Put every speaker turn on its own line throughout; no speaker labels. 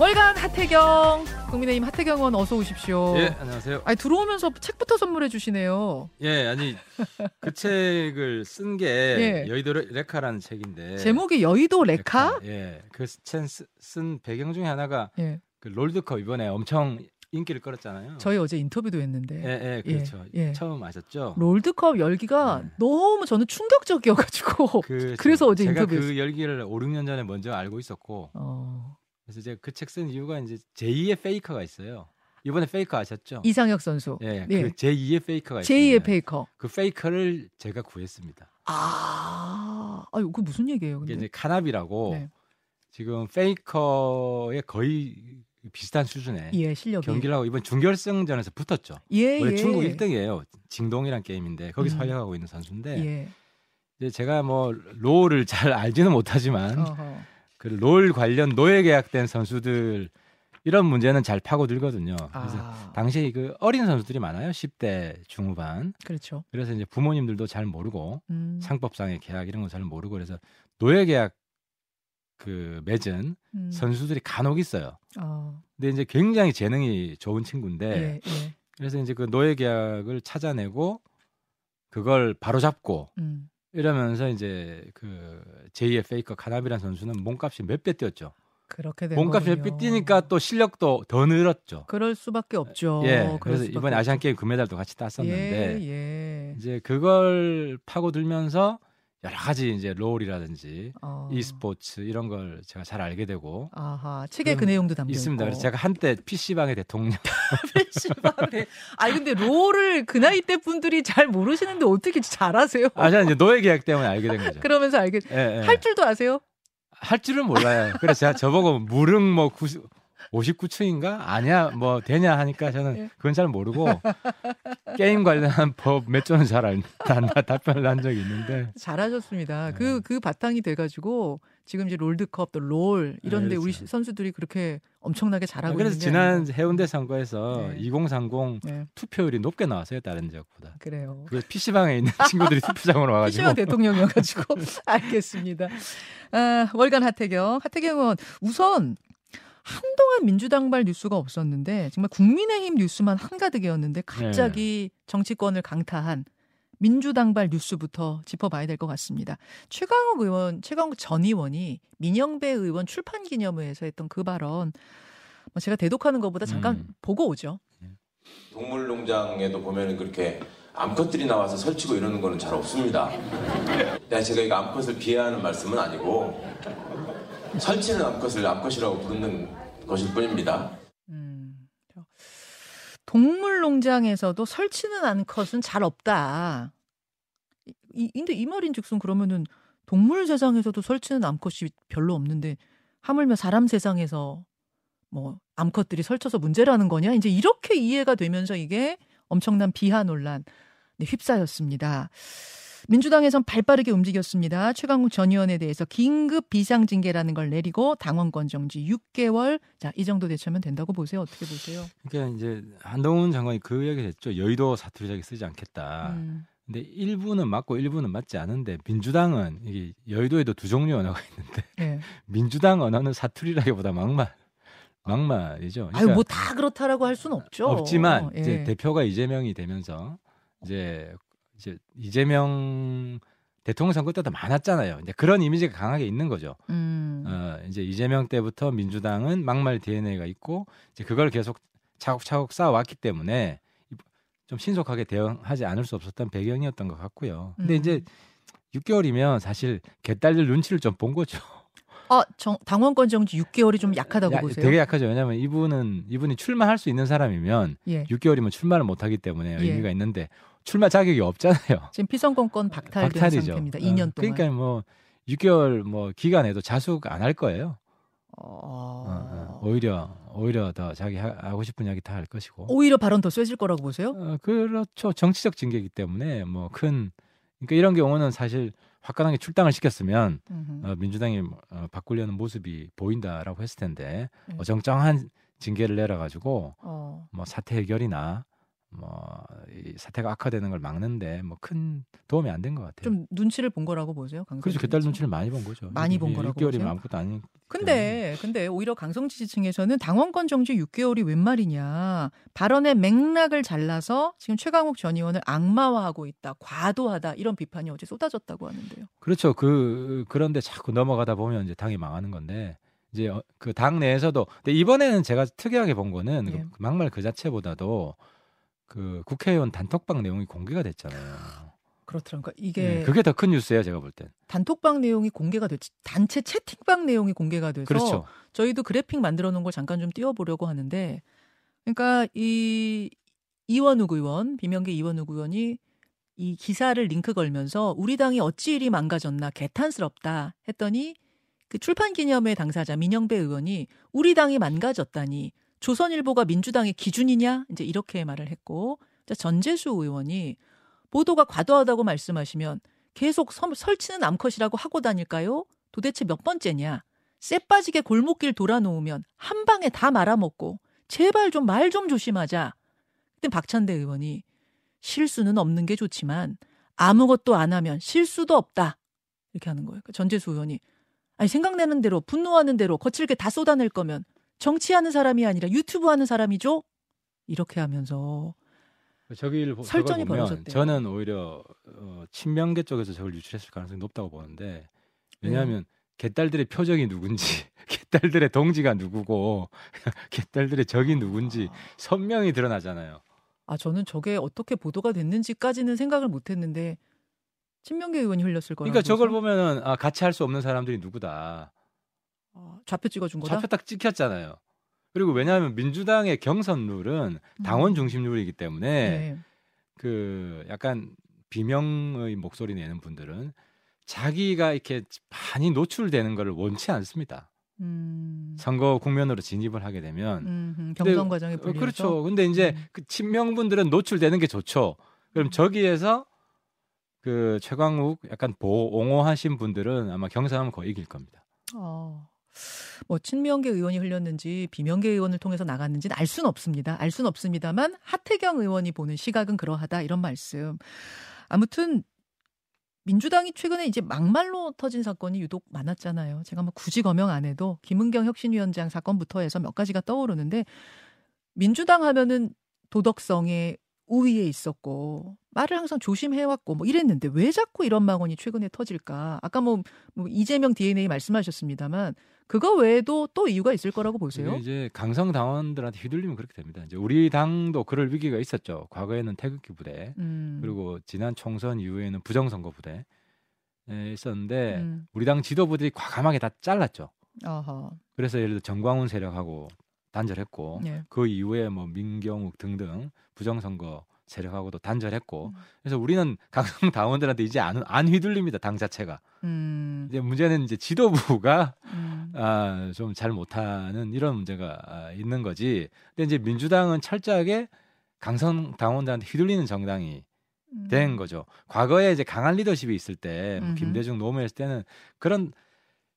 월간 하태경 국민의힘 하태경 의원 어서 오십시오.
예, 안녕하세요.
아니 들어오면서 책부터 선물해 주시네요.
예, 아니 그 책을 쓴 게
예.
여의도 레- 레카라는 책인데
제목이 여의도 레카?
예, 그책쓴 배경 중에 하나가
예.
그 롤드컵 이번에 엄청 인기를 끌었잖아요.
저희 어제 인터뷰도 했는데
예, 예, 그렇죠.
예.
처음 아셨죠?
롤드컵 열기가
네.
너무 저는 충격적이어가지고
그
그래서 어제
제가
인터뷰했어요.
그 열기를 5, 6년 전에 먼저 알고 있었고
어,
그래서 제가 그 책 쓴 이유가 이제 제2의 페이커가 있어요. 이번에 페이커 아셨죠?
이상혁 선수
예,
예.
그 제2의 페이커가
제2의
있습니다.
페이커.
그 페이커를 제가 구했습니다.
아, 아유 그 무슨 얘기예요?
이게
근데
이제 카나비라고
네.
지금 페이커의 거의 비슷한 수준의
예 실력이
경기를 하고 이번 준결승전에서 붙었죠.
예
원래
예.
중국 1등이에요. 징동이란 게임인데 거기서
음.
활약하고 있는 선수인데
예.
이제 제가 뭐 롤을 잘 알지는 못하지만
어허.
그 롤 관련 노예 계약된 선수들 이런 문제는 잘 파고들거든요. 그래서
아,
당시 그 어린 선수들이 많아요. 10대 중후반.
그렇죠.
그래서 이제 부모님들도 잘 모르고
음,
상법상의 계약 이런 거 잘 모르고 그래서 노예 계약 그 맺은
음.
선수들이 간혹 있어요.
어,
근데 이제 굉장히 재능이 좋은 친구인데
예, 예.
그래서 이제 그 노예 계약을 찾아내고 그걸 바로 잡고
음.
이러면서 이제 그 제2의 페이커 카나비란 선수는 몸값이 몇 배 뛰었죠.
그렇게 된
몸값이 몇. 배 뛰니까 또 실력도 더 늘었죠.
그럴 수밖에 없죠.
예. 그래서 이번 아시안. 게임 금메달도 같이 땄었는데
예, 예.
이제 그걸 파고들면서 여러 가지 이제 롤이라든지
어.
e스포츠 이런 걸 제가 잘 알게 되고
아하 책에 그 내용도 담겨
있습니다.
있고.
그래서 제가 한때 PC방의 대통령
PC방에. 아니 근데 롤을 그 나이 때 분들이 잘 모르시는데 어떻게 잘하세요?
아 저는 이제 노예 계약 때문에 알게 된 거죠.
그러면서 알겠.
예, 예.
할 줄도 아세요?
할 줄은 몰라요. 그래서 제가 저보고 무릉 뭐 90, 59층인가 아니야 뭐 되냐 하니까 저는
예.
그건 잘 모르고 게임 관련한 법 몇 조는 잘 안, 안 답변을 한 적이 있는데
잘하셨습니다.
네.
그그 바탕이 돼가지고 지금 이제 롤드컵 또 롤 이런데
네,
우리
그렇죠.
선수들이 그렇게 엄청나게 잘하고
그래서
있는 게
지난. 해운대 선거에서
네.
2030
네,
투표율이 높게 나왔어요 다른 지역보다.
그래요.
그 PC방에 있는 친구들이 투표장으로 와가지고
PC방 대통령이어가지고 알겠습니다. 아, 월간 하태경 하태경 의원 우선 한동안 민주당발 뉴스가 없었는데 정말 국민의힘 뉴스만 한가득이었는데 갑자기 정치권을 강타한 민주당발 뉴스부터 짚어봐야 될 것 같습니다. 최강욱 의원, 최강욱 전 의원이 민영배 의원 출판 기념회에서 했던 그 발언 뭐 제가 대독하는 것보다 잠깐
음.
보고 오죠.
동물농장에도 보면은 그렇게 암컷들이 나와서 설치고 이러는 거는 잘 없습니다. 네, 제가 이거 암컷을 비하하는 말씀은 아니고 설치는 암컷을 암컷이라고 부르는 것일 뿐입니다.
음, 저- 동물 농장에서도 설치는 암컷은 잘 없다. 이, 이- 근데 이 말인즉슨 그러면은 동물 세상에서도 설치는 암컷이 별로 없는데 하물며 사람 세상에서 뭐 암컷들이 설쳐서 문제라는 거냐? 이제 이렇게 이해가 되면서 이게 엄청난 비하 논란 네, 휩싸였습니다. 민주당에선 발빠르게 움직였습니다. 최강욱 전 의원에 대해서 긴급 비상징계라는 걸 내리고 당원권 정지 6개월. 자, 이 정도 대처면 된다고 보세요. 어떻게 보세요?
그러니까 이제 한동훈 장관이 그 얘기를 했죠. 여의도 사투리자기 쓰지 않겠다.
음,
근데 일부는 맞고 일부는 맞지 않은데 민주당은 이게 여의도에도 두 종류 언어가 있는데
예.
민주당 언어는 사투리라기보다 막말 막말이죠.
아유, 뭐 다 그렇다라고 할 수는 없죠.
없지만
예.
이제 대표가 이재명이 되면서 이제 이제 이재명 대통령 선거 때도 많았잖아요. 이제 그런 이미지가 강하게 있는 거죠.
음,
어, 이제 이재명 때부터 민주당은 막말 DNA가 있고 이제 그걸 계속 차곡차곡 쌓아왔기 때문에 좀 신속하게 대응하지 않을 수 없었던 배경이었던 것 같고요. 근데
음.
이제 6개월이면 사실 개딸들 눈치를 좀 본 거죠.
아, 정, 당원권 정지 6개월이 좀 약하다고
야,
보세요.
되게 약하죠. 왜냐하면 이분은 이분이 출마할 수 있는 사람이면
예.
6개월이면 출마를 못하기 때문에
예.
의미가 있는데 출마 자격이 없잖아요.
지금 피선거권 박탈된
박탈이죠.
상태입니다.
어,
2년 동안.
그러니까 뭐 6개월 뭐 기간에도 자숙 안 할 거예요.
어...
어, 어. 오히려 오히려 더 자기 하, 하고 싶은 이야기 다 할 것이고.
오히려 발언 더 쇠질 거라고 보세요?
어, 그렇죠. 정치적 징계이기 때문에 뭐 큰 그러니까 이런 경우는 사실 화끈하게 출당을 시켰으면
음흠.
어, 민주당이 어, 바꾸려는 모습이 보인다라고 했을 텐데
네.
어정쩡한 징계를 내려 가지고
어.
뭐 사태 해결이나 뭐 이 사태가 악화되는 걸 막는데 뭐 큰 도움이 안 된 것 같아요.
좀 눈치를 본 거라고 보세요. 강성
그렇죠. 개딸 눈치를 많이 본 거죠.
많이 본 거라고
6개월이면
보세요?
아무것도 아니.
근데 근데 오히려 강성 지지층에서는 당원권 정지 6개월이 웬 말이냐 발언의 맥락을 잘라서 지금 최강욱 전 의원을 악마화하고 있다 과도하다 이런 비판이 어제 쏟아졌다고 하는데요.
그렇죠. 그 그런데 자꾸 넘어가다 보면 이제 당이 망하는 건데 이제 그 당 내에서도 근데 이번에는 제가 특이하게 본 거는
예.
그 막말 그 자체보다도 그 국회의원 단톡방 내용이 공개가 됐잖아요.
그렇더라고요. 이게
네, 그게 더 큰 뉴스예요, 제가 볼 땐.
단톡방 내용이 공개가 됐지 단체 채팅방 내용이 공개가 돼서
그렇죠.
저희도 그래픽 만들어 놓은 걸 잠깐 좀 띄워 보려고 하는데 그러니까 이 이원욱 의원 비명계 이원욱 의원이 이 기사를 링크 걸면서 우리 당이 어찌 이리 망가졌나 개탄스럽다 했더니 그 출판 기념회 당사자 민영배 의원이 우리 당이 망가졌다니 조선일보가 민주당의 기준이냐 이제 이렇게 말을 했고 자, 전재수 의원이 보도가 과도하다고 말씀하시면 계속 설- 설치는 암컷이라고 하고 다닐까요? 도대체 몇 번째냐? 쎄 빠지게 골목길 돌아놓으면 한 방에 다 말아먹고 제발 좀 말좀 조심하자. 그때 박찬대 의원이 실수는 없는 게 좋지만 아무것도 안 하면 실수도 없다. 이렇게 하는 거예요. 그 전재수 의원이 아니 생각나는 대로 분노하는 대로 거칠게 다 쏟아낼 거면 정치하는 사람이 아니라 유튜브 하는 사람이죠. 이렇게 하면서
저기를 보-
설전이
보면. 저는 오히려 어, 친명계 쪽에서 저걸 유출했을 가능성이 높다고 보는데 왜냐하면 개딸들의 표정이 누군지 개딸들의 동지가 누구고 개딸들의 적이 누군지 선명히 드러나잖아요.
아 저는 저게 어떻게 보도가 됐는지까지는 생각을 못했는데 친명계 의원이 흘렸을 거라고.
그러니까 저걸? 보면은 아, 같이 할 수 없는 사람들이 누구다.
아, 좌표 찍어준 거다.
좌표 딱 찍혔잖아요. 그리고 왜냐하면 민주당의 경선 룰은 당원 중심 룰이기 때문에
음. 네.
그 약간 비명의 목소리 내는 분들은 자기가 이렇게 많이 노출되는 것을 원치 않습니다.
음.
선거 국면으로 진입을 하게 되면
음, 경선 과정에
어,
불리해서.
그렇죠. 근데 이제
음.
그 친명분들은 노출되는 게 좋죠. 그럼 저기에서 그 최광욱 약간 보옹호하신 분들은 아마 경선하면 거의 이길 겁니다.
어. 뭐 친명계 의원이 흘렸는지 비명계 의원을 통해서 나갔는지는 알 수는 없습니다. 알 수는 없습니다만 하태경 의원이 보는 시각은 그러하다 이런 말씀. 아무튼 민주당이 최근에 이제 막말로 터진 사건이 유독 많았잖아요. 제가 뭐 굳이 거명 안 해도 김은경 혁신위원장 사건부터 해서 몇 가지가 떠오르는데 민주당 하면은 도덕성에 우위에 있었고 말을 항상 조심해왔고 뭐 이랬는데 왜 자꾸 이런 망언이 최근에 터질까? 아까 뭐, 뭐 이재명 DNA 말씀하셨습니다만 그거 외에도 또 이유가 있을 거라고 보세요.
이제 강성 당원들한테 휘둘리면 그렇게 됩니다. 이제 우리 당도 그럴 위기가 있었죠. 과거에는 태극기 부대
음.
그리고 지난 총선 이후에는 부정선거 부대 에 있었는데
음.
우리 당 지도부들이 과감하게 다 잘랐죠.
아하.
그래서 예를 들어 정광훈 세력하고 단절했고
예.
그 이후에 뭐 민경욱 등등 부정선거 세력하고도 단절했고
음.
그래서 우리는 강성 당원들한테 이제 안, 안 휘둘립니다 당 자체가
음.
이제 문제는 이제 지도부가
음.
아, 좀 잘 못하는 이런 문제가 아, 있는 거지 근데 이제 민주당은 철저하게 강성 당원들한테 휘둘리는 정당이
음.
된 거죠 과거에 이제 강한 리더십이 있을 때 뭐. 김대중 노무현 때는 그런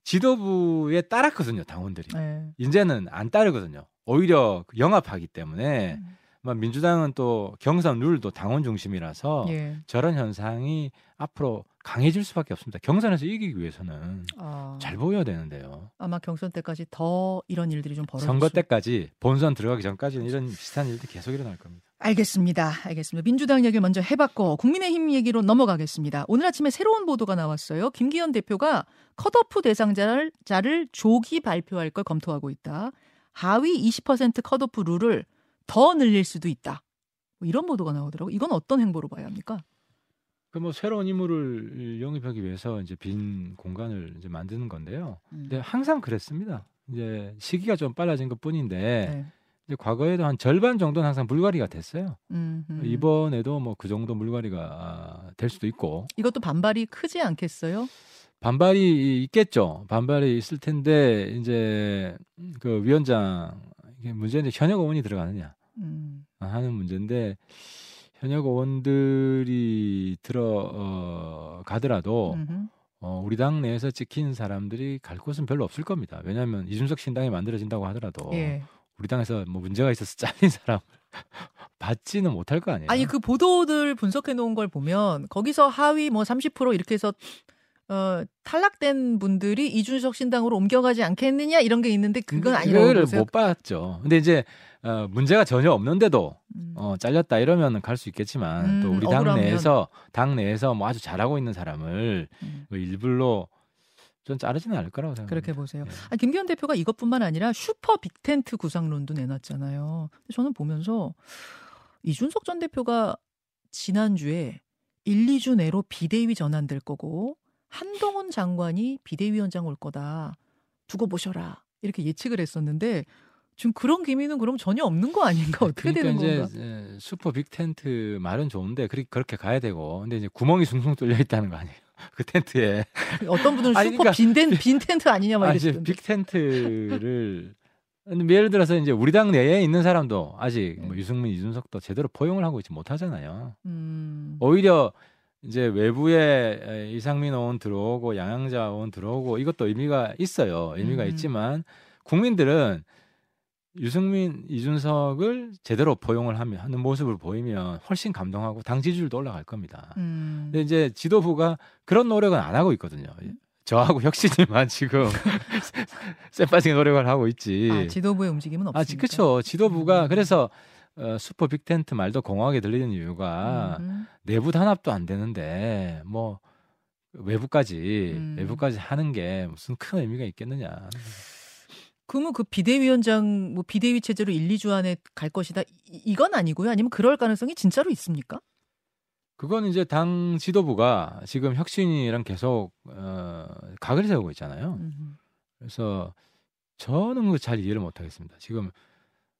지도부에 따랐거든요 당원들이
네.
이제는 안 따르거든요. 오히려 영합하기 때문에
음.
뭐 민주당은 또 경선 룰도 당원 중심이라서
예.
저런 현상이 앞으로 강해질 수밖에 없습니다. 경선에서 이기기 위해서는
아,
잘 보여야 되는데요.
아마 경선 때까지 더 이런 일들이 좀 벌어질
선거
수-
때까지 본선 들어가기 전까지는 이런 비슷한 일들이 계속 일어날 겁니다.
알겠습니다. 알겠습니다. 민주당 얘기를 먼저 해봤고 국민의힘 얘기로 넘어가겠습니다. 오늘 아침에 새로운 보도가 나왔어요. 김기현 대표가 컷오프 대상자를 자를 조기 발표할 걸 검토하고 있다. 하위 20% 컷오프 룰을 더 늘릴 수도 있다. 뭐 이런 보도가 나오더라고. 이건 어떤 행보로 봐야 합니까?
그 뭐 새로운 인물을 영입하기 위해서 이제 빈 공간을 이제 만드는 건데요.
음.
근데 항상 그랬습니다. 이제 시기가 좀 빨라진 것 뿐인데
네.
이제 과거에도 한 절반 정도는 항상 물갈이가 됐어요.
음, 음.
이번에도 뭐 그 정도 물갈이가 아, 될 수도 있고
이것도 반발이 크지 않겠어요?
반발이 있겠죠. 반발이 있을 텐데 이제 그 위원장 문제는 현역 의원이 들어가느냐
음.
하는 문제인데 현역 의원들이 들어 어, 가더라도. 어, 우리 당 내에서 찍힌 사람들이 갈 곳은 별로 없을 겁니다. 왜냐하면 이준석 신당이 만들어진다고 하더라도
예.
우리 당에서 뭐 문제가 있어서 잘린 사람 받지는 못할 거 아니에요.
아니 그 보도들 분석해 놓은 걸 보면 거기서 하위 뭐 30% 이렇게 해서 어 탈락된 분들이 이준석 신당으로 옮겨가지 않겠느냐 이런 게 있는데 그건 아니라고 보세요.
못 봤죠. 근데 이제 어, 문제가 전혀 없는데도
음.
어, 잘렸다 이러면 갈 수 있겠지만 또
음,
우리 당
억울하면.
내에서 당 내에서 뭐 아주 잘하고 있는 사람을
음.
뭐 일부러 좀 자르지는 않을 거라고 생각합니다.
그렇게 보세요.
예.
아, 김기현 대표가 이것뿐만 아니라 슈퍼 빅텐트 구상론도 내놨잖아요. 저는 보면서 이준석 전 대표가 지난주에 1, 2주 내로 비대위 전환될 거고 한동훈 장관이 비대위원장 올 거다. 두고 보셔라. 이렇게 예측을 했었는데 지금 그런 기미는 그럼 전혀 없는 거 아닌가? 어떻게
그러니까
되는
이제
건가?
에, 슈퍼 빅텐트 말은 좋은데 그렇게 가야 되고 근데 이제 구멍이 숭숭 뚫려 있다는 거 아니에요? 그 텐트에
어떤 분들은 슈퍼
그러니까
빈텐, 빈 텐트 아니냐 막
아, 이제
이러시던데.
빅텐트를 근데 예를 들어서 이제 우리 당 내에 있는 사람도 아직 뭐
네.
유승민, 이준석도 제대로 포용을 하고 있지 못하잖아요.
음.
오히려 이제 외부에 에, 이상민 의원 들어오고 양향자 의원 들어오고 이것도 의미가 있어요. 의미가
음.
있지만 국민들은 유승민, 이준석을 제대로 포용을 하면 하는 모습을 보이면 훨씬 감동하고 당 지지율도 올라갈 겁니다.
음.
근데 이제 지도부가 그런 노력은 안 하고 있거든요. 저하고 혁신이만 지금 쎄빠지게 노력을 하고 있지.
아, 지도부의 움직임은 없습니다.
아, 지- 그쵸. 지도부가
음.
그래서 어, 슈퍼 빅텐트 말도 공허하게 들리는 이유가
음.
내부 단합도 안 되는데 뭐 외부까지
음.
외부까지 하는 게 무슨 큰 의미가 있겠느냐.
그러면 그 비대위원장 뭐 비대위 체제로 1, 2주 안에 갈 것이다. 이- 이건 아니고요. 아니면 그럴 가능성이 진짜로 있습니까?
그건 이제 당 지도부가 지금 혁신이랑 계속 어, 각을 세우고 있잖아요.
음.
그래서 저는 그거 잘 이해를 못 하겠습니다. 지금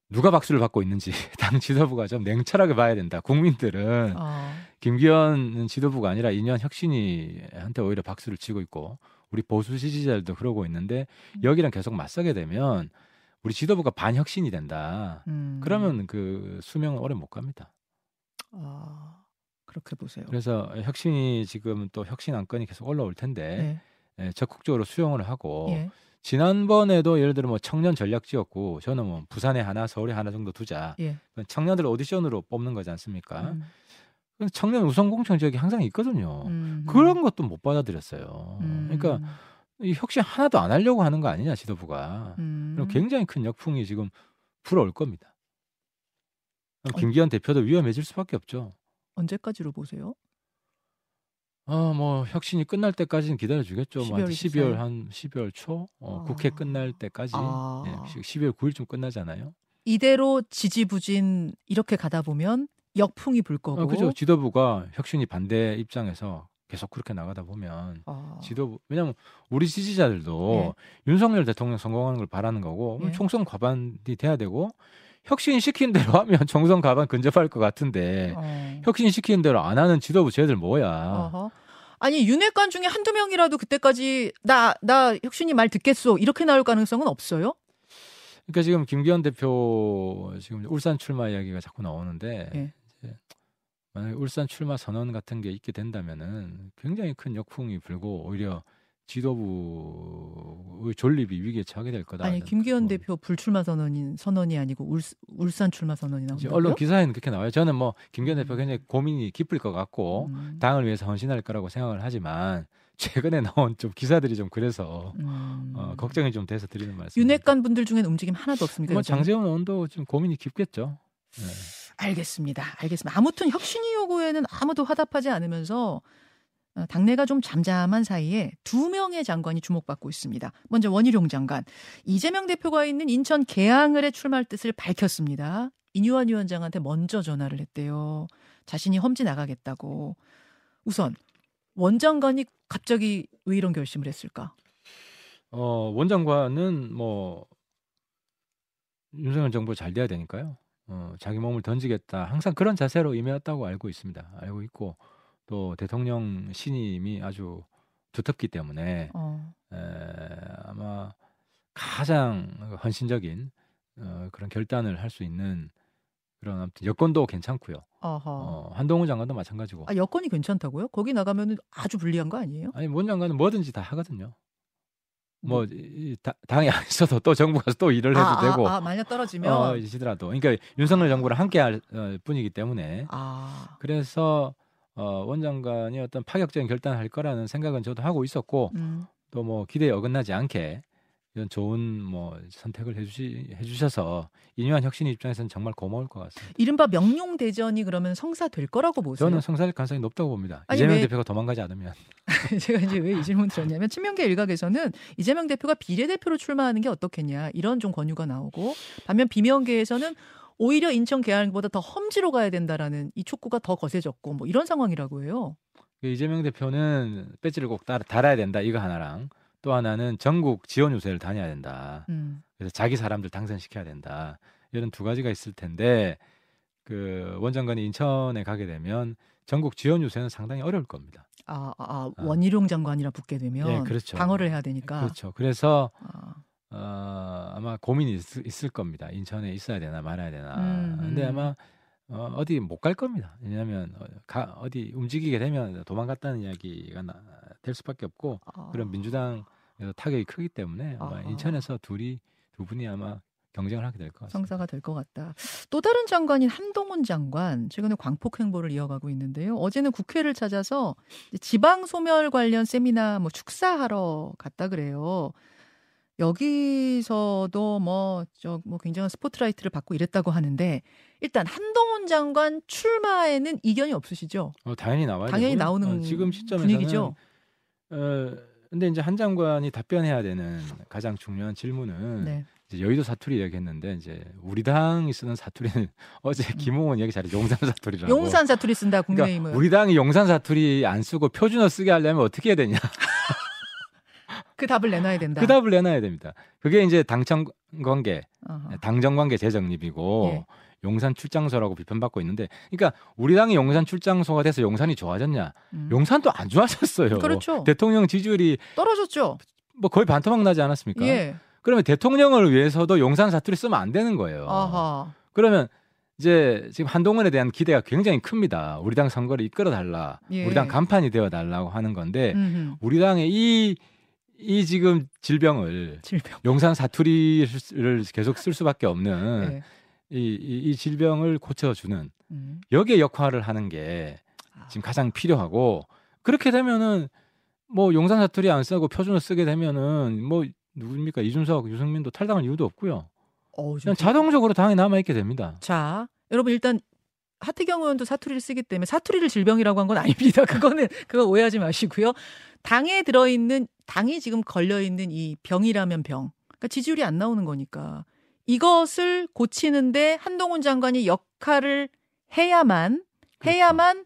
누가 박수를 받고 있는지 당 지도부가 좀 냉철하게 봐야 된다. 국민들은
아,
김기현 지도부가 아니라 이년 혁신이한테 오히려 박수를 치고 있고 우리 보수 지지자들도 그러고 있는데
음.
여기랑 계속 맞서게 되면 우리 지도부가 반혁신이 된다.
음.
그러면 그 수명은 오래 못 갑니다.
아, 그렇게 보세요.
그래서 혁신이 지금 또 혁신 안건이 계속 올라올 텐데
네.
예, 적극적으로 수용을 하고
예.
지난번에도 예를 들어 뭐 청년 전략지였고 저는 뭐 부산에 하나 서울에 하나 정도 두자
예.
청년들 오디션으로 뽑는 거지 않습니까?
음.
청년 우선 공천 지역이 항상 있거든요.
음.
그런 것도 못 받아들였어요.
음.
그러니까 이 혁신 하나도 안 하려고 하는 거 아니냐 지도부가.
음.
그럼 굉장히 큰 역풍이 지금 불어올 겁니다.
어.
김기현 대표도 위험해질 수밖에 없죠.
언제까지로 보세요?
아, 뭐 혁신이 끝날 때까지는 기다려 주겠죠. 뭐
12월
12월 한 12월 초 어,
아.
국회 끝날 때까지
아.
예, 12월 9일쯤 끝나잖아요.
이대로 지지부진 이렇게 가다 보면 역풍이 불 거고.
아, 그죠. 지도부가 혁신이 반대 입장에서 계속 그렇게 나가다 보면
아.
지도부 왜냐면 우리 지지자들도 윤석열 대통령 성공하는 걸 바라는 거고
예.
총선 과반이 돼야 되고 혁신 시킨 대로 하면 총선 과반 근접할 것 같은데
어.
혁신 시키는 대로 안 하는 지도부 쟤들 뭐야?
어허. 아니 윤핵관 중에 한두 명이라도 그때까지 나 나 혁신이 말 듣겠소 이렇게 나올 가능성은 없어요?
그러니까 지금 김기현 대표 지금 울산 출마 이야기가 자꾸 나오는데
예.
이제 만약 울산 출마 선언 같은 게 있게 된다면은 굉장히 큰 역풍이 불고 오히려 지도부의 존립이 위기에 처하게 될 거다.
아니 김기현
뭐
대표 불출마 선언인 선언이 아니고 울, 울산 출마 선언이 나온다고요?
언론 기사에는 그렇게 나와요. 저는 뭐 김기현
음.
대표 굉장히 고민이 깊을 것 같고
음.
당을 위해서 헌신할 거라고 생각을 하지만 최근에 나온 좀 기사들이 좀 그래서
음.
어, 걱정이 좀 돼서 드리는 말씀.
윤핵관 분들 중에는 움직임 하나도 없습니까?
뭐? 장재원 의원도 좀 고민이 깊겠죠. 네.
알겠습니다. 알겠습니다. 아무튼 혁신이 요구에는 아무도 화답하지 않으면서 어, 당내가 좀 잠잠한 사이에 두 명의 장관이 주목받고 있습니다. 먼저 원희룡 장관. 이재명 대표가 있는 인천 계양을에 출마할 뜻을 밝혔습니다. 이뉴환 위원장한테 먼저 전화를 했대요. 자신이 험지 나가겠다고. 우선 원 장관이 갑자기 왜 이런 결심을 했을까?
어, 원 장관은 뭐 윤석열 정부 잘 돼야 되니까요. 어, 자기 몸을 던지겠다. 항상 그런 자세로 임해왔다고 알고 있습니다. 알고 있고 또 대통령 신임이 아주 두텁기 때문에
어,
에, 아마 가장 헌신적인 어, 그런 결단을 할 수 있는 그런 아무튼 여건도 괜찮고요.
어,
한동훈 장관도 마찬가지고.
아, 여건이 괜찮다고요? 거기 나가면 아주 불리한 거 아니에요?
아니 원 장관은 뭐든지 다 하거든요. 뭐 이, 다- 당이 안 있어도 또 정부가 또 일을 해도
아,
되고.
아, 아, 만약 떨어지면?
어, 이시더라도. 그러니까 윤석열 정부랑 함께 할 어, 뿐이기 때문에.
아,
그래서 어, 원 장관이 어떤 파격적인 결단을 할 거라는 생각은 저도 하고 있었고
음,
또뭐 기대에 어긋나지 않게 이런 좋은 뭐 선택을 해주시 해주셔서 인유한 혁신 입장에서는 정말 고마울 것 같습니다.
이른바 명용 대전이 그러면 성사될 거라고 보세요.
저는 성사될 가능성이 높다고 봅니다.
아니,
이재명
왜-
대표가 도망가지 않으면
제가 이제 왜 이 질문 드렸냐면 친명계 일각에서는 이재명 대표가 비례대표로 출마하는 게 어떻겠냐 이런 좀 권유가 나오고 반면 비명계에서는 오히려 인천 계양보다 더 험지로 가야 된다라는 이 촉구가 더 거세졌고 뭐 이런 상황이라고 해요.
그 이재명 대표는 배지를 꼭 달아야 된다 이거 하나랑 또 하나는 전국 지원 유세를 다녀야 된다.
음.
그래서 자기 사람들 당선시켜야 된다. 이런 두 가지가 있을 텐데 그 원장관이 인천에 가게 되면 전국 지원 유세는 상당히 어려울 겁니다.
아, 아, 아,
아.
원희룡 장관이랑 붙게 되면
예, 그렇죠.
방어를 해야 되니까.
그렇죠. 그래서
아,
어, 아마 고민이 있, 있을 겁니다. 인천에 있어야 되나 말아야 되나.
음,
근데
음.
아마 어, 어디 못 갈 겁니다. 왜냐하면 어, 가, 어디 움직이게 되면 도망갔다는 이야기가 나, 될 수밖에 없고
아.
그런 민주당에서 타격이 크기 때문에 아마. 인천에서 둘이 두 분이 아마 경쟁을 하게 될 것 같습니다.
성사가 될 것 같다. 또 다른 장관인 한동훈 장관 최근에 광폭 행보를 이어가고 있는데요. 어제는 국회를 찾아서 지방 소멸 관련 세미나 뭐 축사하러 갔다 그래요. 여기서도 뭐 저뭐 굉장한 스포트라이트를 받고 이랬다고 하는데 일단 한동훈 장관 출마에는 이견이 없으시죠?
어, 당연히 나와야
당연히
되고요.
나오는
어, 지금 시점에서는
분위기죠.
어, 근데 이제 한 장관이 답변해야 되는 가장 중요한 질문은
네.
이제 여의도 사투리 얘기했는데 이제 우리 당이 쓰는 사투리는 어제 김홍원 얘기 잘해 용산 사투리라고.
음. 용산 사투리 쓴다 국민의힘은.
그러니까 우리 당이 용산 사투리 안 쓰고 표준어 쓰게 하려면 어떻게 해야 되냐?
그 답을 내놔야 된다.
그 답을 내놔야 됩니다. 그게 이제 당청 관계. 당정 관계 재정립이고
예.
용산 출장소라고 비판받고 있는데, 그러니까 우리 당이 용산 출장소가 돼서 용산이 좋아졌냐?
음.
용산도 안 좋아졌어요.
그렇죠.
대통령 지지율이
떨어졌죠.
뭐 거의 반토막 나지 않았습니까?
예.
그러면 대통령을 위해서도 용산 사투리 쓰면 안 되는 거예요.
아하.
그러면 이제 지금 한동훈에 대한 기대가 굉장히 큽니다. 우리 당 선거를 이끌어 달라.
예.
우리 당 간판이 되어 달라고 하는 건데
음흠.
우리 당의 이, 이 지금 질병을
질병.
용산 사투리를 계속 쓸 수밖에 없는
예.
이, 이, 이 질병을 고쳐주는
음.
여기에 역할을 하는 게 지금 가장 필요하고 그렇게 되면은 뭐 용산 사투리 안 쓰고 표준어 쓰게 되면은 뭐 누굽니까 이준석, 유승민도 탈당할 이유도 없고요.
어,
그냥
좀
자동적으로 당에 남아 있게 됩니다.
자, 여러분 일단 하태경 의원도 사투리를 쓰기 때문에 사투리를 질병이라고 한 건 아닙니다. 그거는 그거 오해하지 마시고요. 당에 들어 있는 당이 지금 걸려 있는 이 병이라면 병. 그러니까 지지율이 안 나오는 거니까 이것을 고치는데 한동훈 장관이 역할을 해야만
그렇죠.
해야만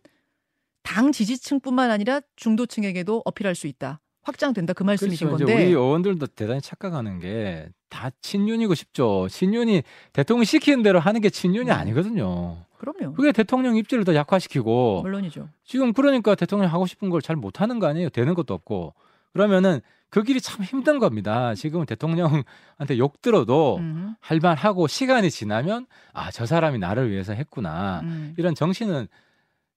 당 지지층뿐만 아니라 중도층에게도 어필할 수 있다. 확장된다 그 말씀이신
그렇죠.
건데.
우리 의원들도 대단히 착각하는 게 다 친윤이고 싶죠. 친윤이 대통령 시키는 대로 하는 게 친윤이
음.
아니거든요.
그럼요.
그게 대통령 입지를 더 약화시키고
물론이죠.
지금 그러니까 대통령 하고 싶은 걸 잘 못하는 거 아니에요. 되는 것도 없고 그러면은 그 길이 참 힘든 겁니다. 지금 대통령한테 욕 들어도
음,
할만하고 시간이 지나면 아 저 사람이 나를 위해서 했구나
음,
이런 정신은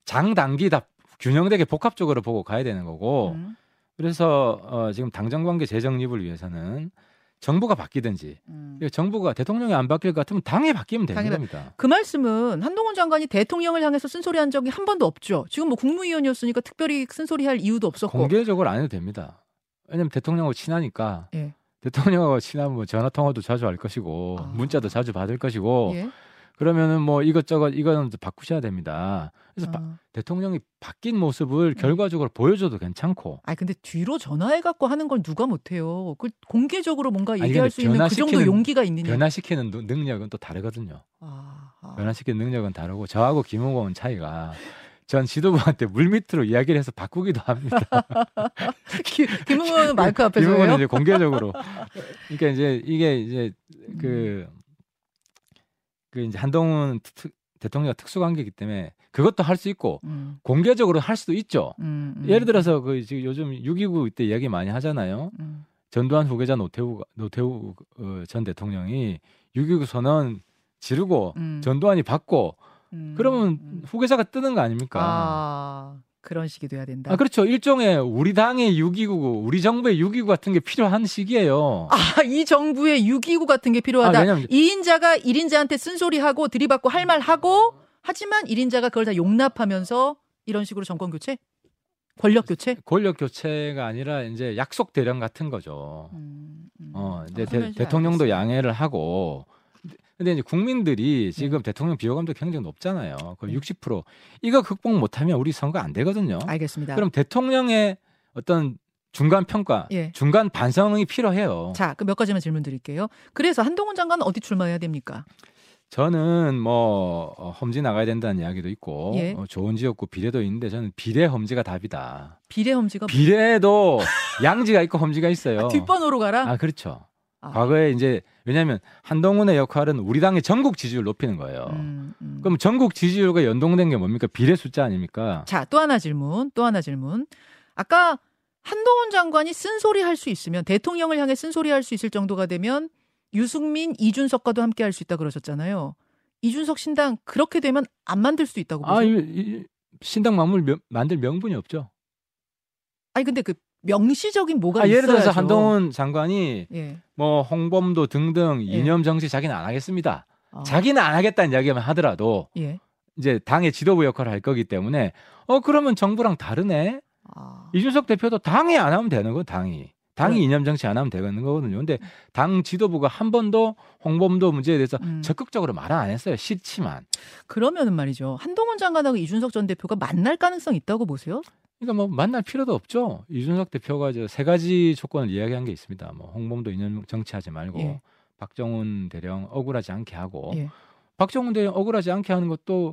장단기 다 균형되게 복합적으로 보고 가야 되는 거고
음,
그래서 어, 지금 당정 관계 재정립을 위해서는 정부가 바뀌든지
음.
정부가 대통령이 안 바뀔 것 같으면 당이 바뀌면 되는
바-
겁니다.
그 말씀은 한동훈 장관이 대통령을 향해서 쓴소리한 적이 한 번도 없죠. 지금 뭐 국무위원이었으니까 특별히 쓴소리할 이유도 없었고.
공개적으로 안 해도 됩니다. 왜냐면 대통령하고 친하니까
예.
대통령하고 친하면 뭐 전화 통화도 자주 할 것이고
아.
문자도 자주 받을 것이고
예.
그러면은 뭐 이것저것 이거는 바꾸셔야 됩니다. 그래서 바-
아.
대통령이 바뀐 모습을 결과적으로 보여줘도 괜찮고
아니 근데 뒤로 전화해 갖고 하는 걸 누가 못 해요. 그 공개적으로 뭔가
아니,
얘기할
근데
수 있는 그 정도 용기가 있느냐.
변화시키는 누- 능력은 또 다르거든요.
아, 아.
변화시키는 능력은 다르고 저하고 김웅공은 차이가 전 지도부한테 물밑으로 이야기를 해서 바꾸기도 합니다.
김- 김웅은 마이크 앞에서
김웅은. 이제 공개적으로 그러니까 이제 이게 이제 그, 그 이제 한동훈 특- 대통령 특수관계이기 때문에 그것도 할 수 있고
음,
공개적으로 할 수도 있죠.
음, 음.
예를 들어서 그 지금 요즘 6.29 때 이야기 많이 하잖아요.
음,
전두환 후계자 노태우 노태우 어, 전 대통령이 6.29 선언 지르고
음,
전두환이 받고
음,
그러면
음.
후계자가 뜨는 거 아닙니까?
아, 그런 식이 돼야 된다.
아, 그렇죠. 일종의 우리 당의 6.29, 우리 정부의 6.29 같은 게 필요한 시기예요.
아, 이 정부의 6.29 같은 게 필요하다.
아, 왜냐면-
2인자가 1인자한테 쓴소리하고 들이받고 할 말 하고 하지만 1인자가 그걸 다 용납하면서 이런 식으로 정권 교체? 권력 교체?
권력 교체가 아니라 이제 약속 대령 같은 거죠.
음, 음.
어, 이제
아,
대,
말인지
양해를 하고 근데 이제 국민들이 지금
네.
대통령 비호감도 굉장히 높잖아요. 거의
네.
60% 이거 극복 못하면 우리 선거 안 되거든요.
알겠습니다.
그럼 대통령의 어떤 중간 평가,
예.
중간 반성이 필요해요.
자, 그 몇 가지만 질문 드릴게요. 그래서 한동훈 장관은 어디 출마해야 됩니까?
저는 뭐 어, 험지 나가야 된다는 이야기도 있고
예.
어, 좋은 지역구 비례도 있는데 저는 비례 험지가 답이다.
비례 험지가
비례도 양지가 있고 험지가 있어요.
뒷번호로 가라.
아 그렇죠.
아,
과거에 이제 왜냐하면 한동훈의 역할은 우리 당의 전국 지지율 높이는 거예요.
음, 음.
그럼 전국 지지율과 연동된 게 뭡니까? 비례 숫자 아닙니까?
자, 또 하나 질문. 또 하나 질문. 아까 한동훈 장관이 쓴소리 할 수 있으면 대통령을 향해 쓴소리 할 수 있을 정도가 되면 유승민, 이준석과도 함께 할 수 있다 그러셨잖아요. 이준석 신당 그렇게 되면 안 만들 수 있다고 보세요.
아, 이, 이 신당 만물 명- 만들 명분이 없죠.
아니 근데 그 명시적인 뭐가
아, 예를 들어서
있어야죠.
한동훈 장관이
예.
뭐 홍범도 등등
예.
이념 정치 자기는 안 하겠습니다.
어,
자기는 안 하겠다는 이야기만 하더라도
예.
이제 당의 지도부 역할을 할 거기 때문에 어 그러면 정부랑 다르네.
아,
이준석 대표도 당이 안 하면 되는 거 당이. 당이
네.
이념 정치 안 하면 되는 거거든요. 근데 당 지도부가 한 번도 홍범도 문제에 대해서
음.
적극적으로 말을 안 했어요. 싫지만.
그러면은 말이죠. 한동훈 장관하고 이준석 전 대표가 만날 가능성 이 있다고 보세요?
그러니까 뭐 만날 필요도 없죠. 이준석 대표가 이제 세 가지 조건을 이야기한 게 있습니다. 뭐 홍범도 이념 정치하지 말고
예.
박정훈 대령 억울하지 않게 하고
예.
박정훈 대령 억울하지 않게 하는 것도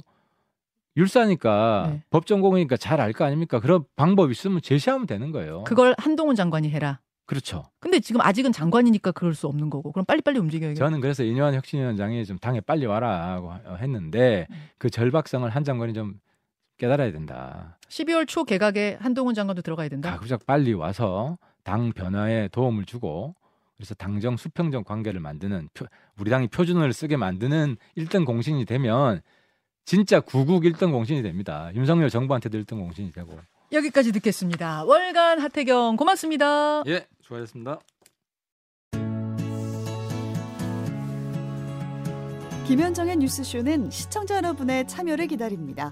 율사니까
네.
법전공이니까 잘 알 거 아닙니까? 그런 방법 있으면 제시하면 되는 거예요.
그걸 한동훈 장관이 해라.
그렇죠.
근데 지금 아직은 장관이니까 그럴 수 없는 거고. 그럼 빨리빨리 움직여야겠다.
저는 그래서 이뇨한 혁신위원장이 좀 당에 빨리 와라고 했는데
음.
그 절박성을 한 장관이 좀 깨달아야 된다.
12월 초 개각에 한동훈 장관도 들어가야 된다.
가급적 빨리 와서 당 변화에 도움을 주고 그래서 당정 수평적 관계를 만드는 표- 우리 당이 표준을 쓰게 만드는 1등 공신이 되면 진짜 구국 1등 공신이 됩니다. 윤석열 정부한테도 1등 공신이 되고.
여기까지 듣겠습니다. 월간 하태경 고맙습니다.
예, 수고하셨습니다.
김현정의 뉴스쇼는 시청자 여러분의 참여를 기다립니다.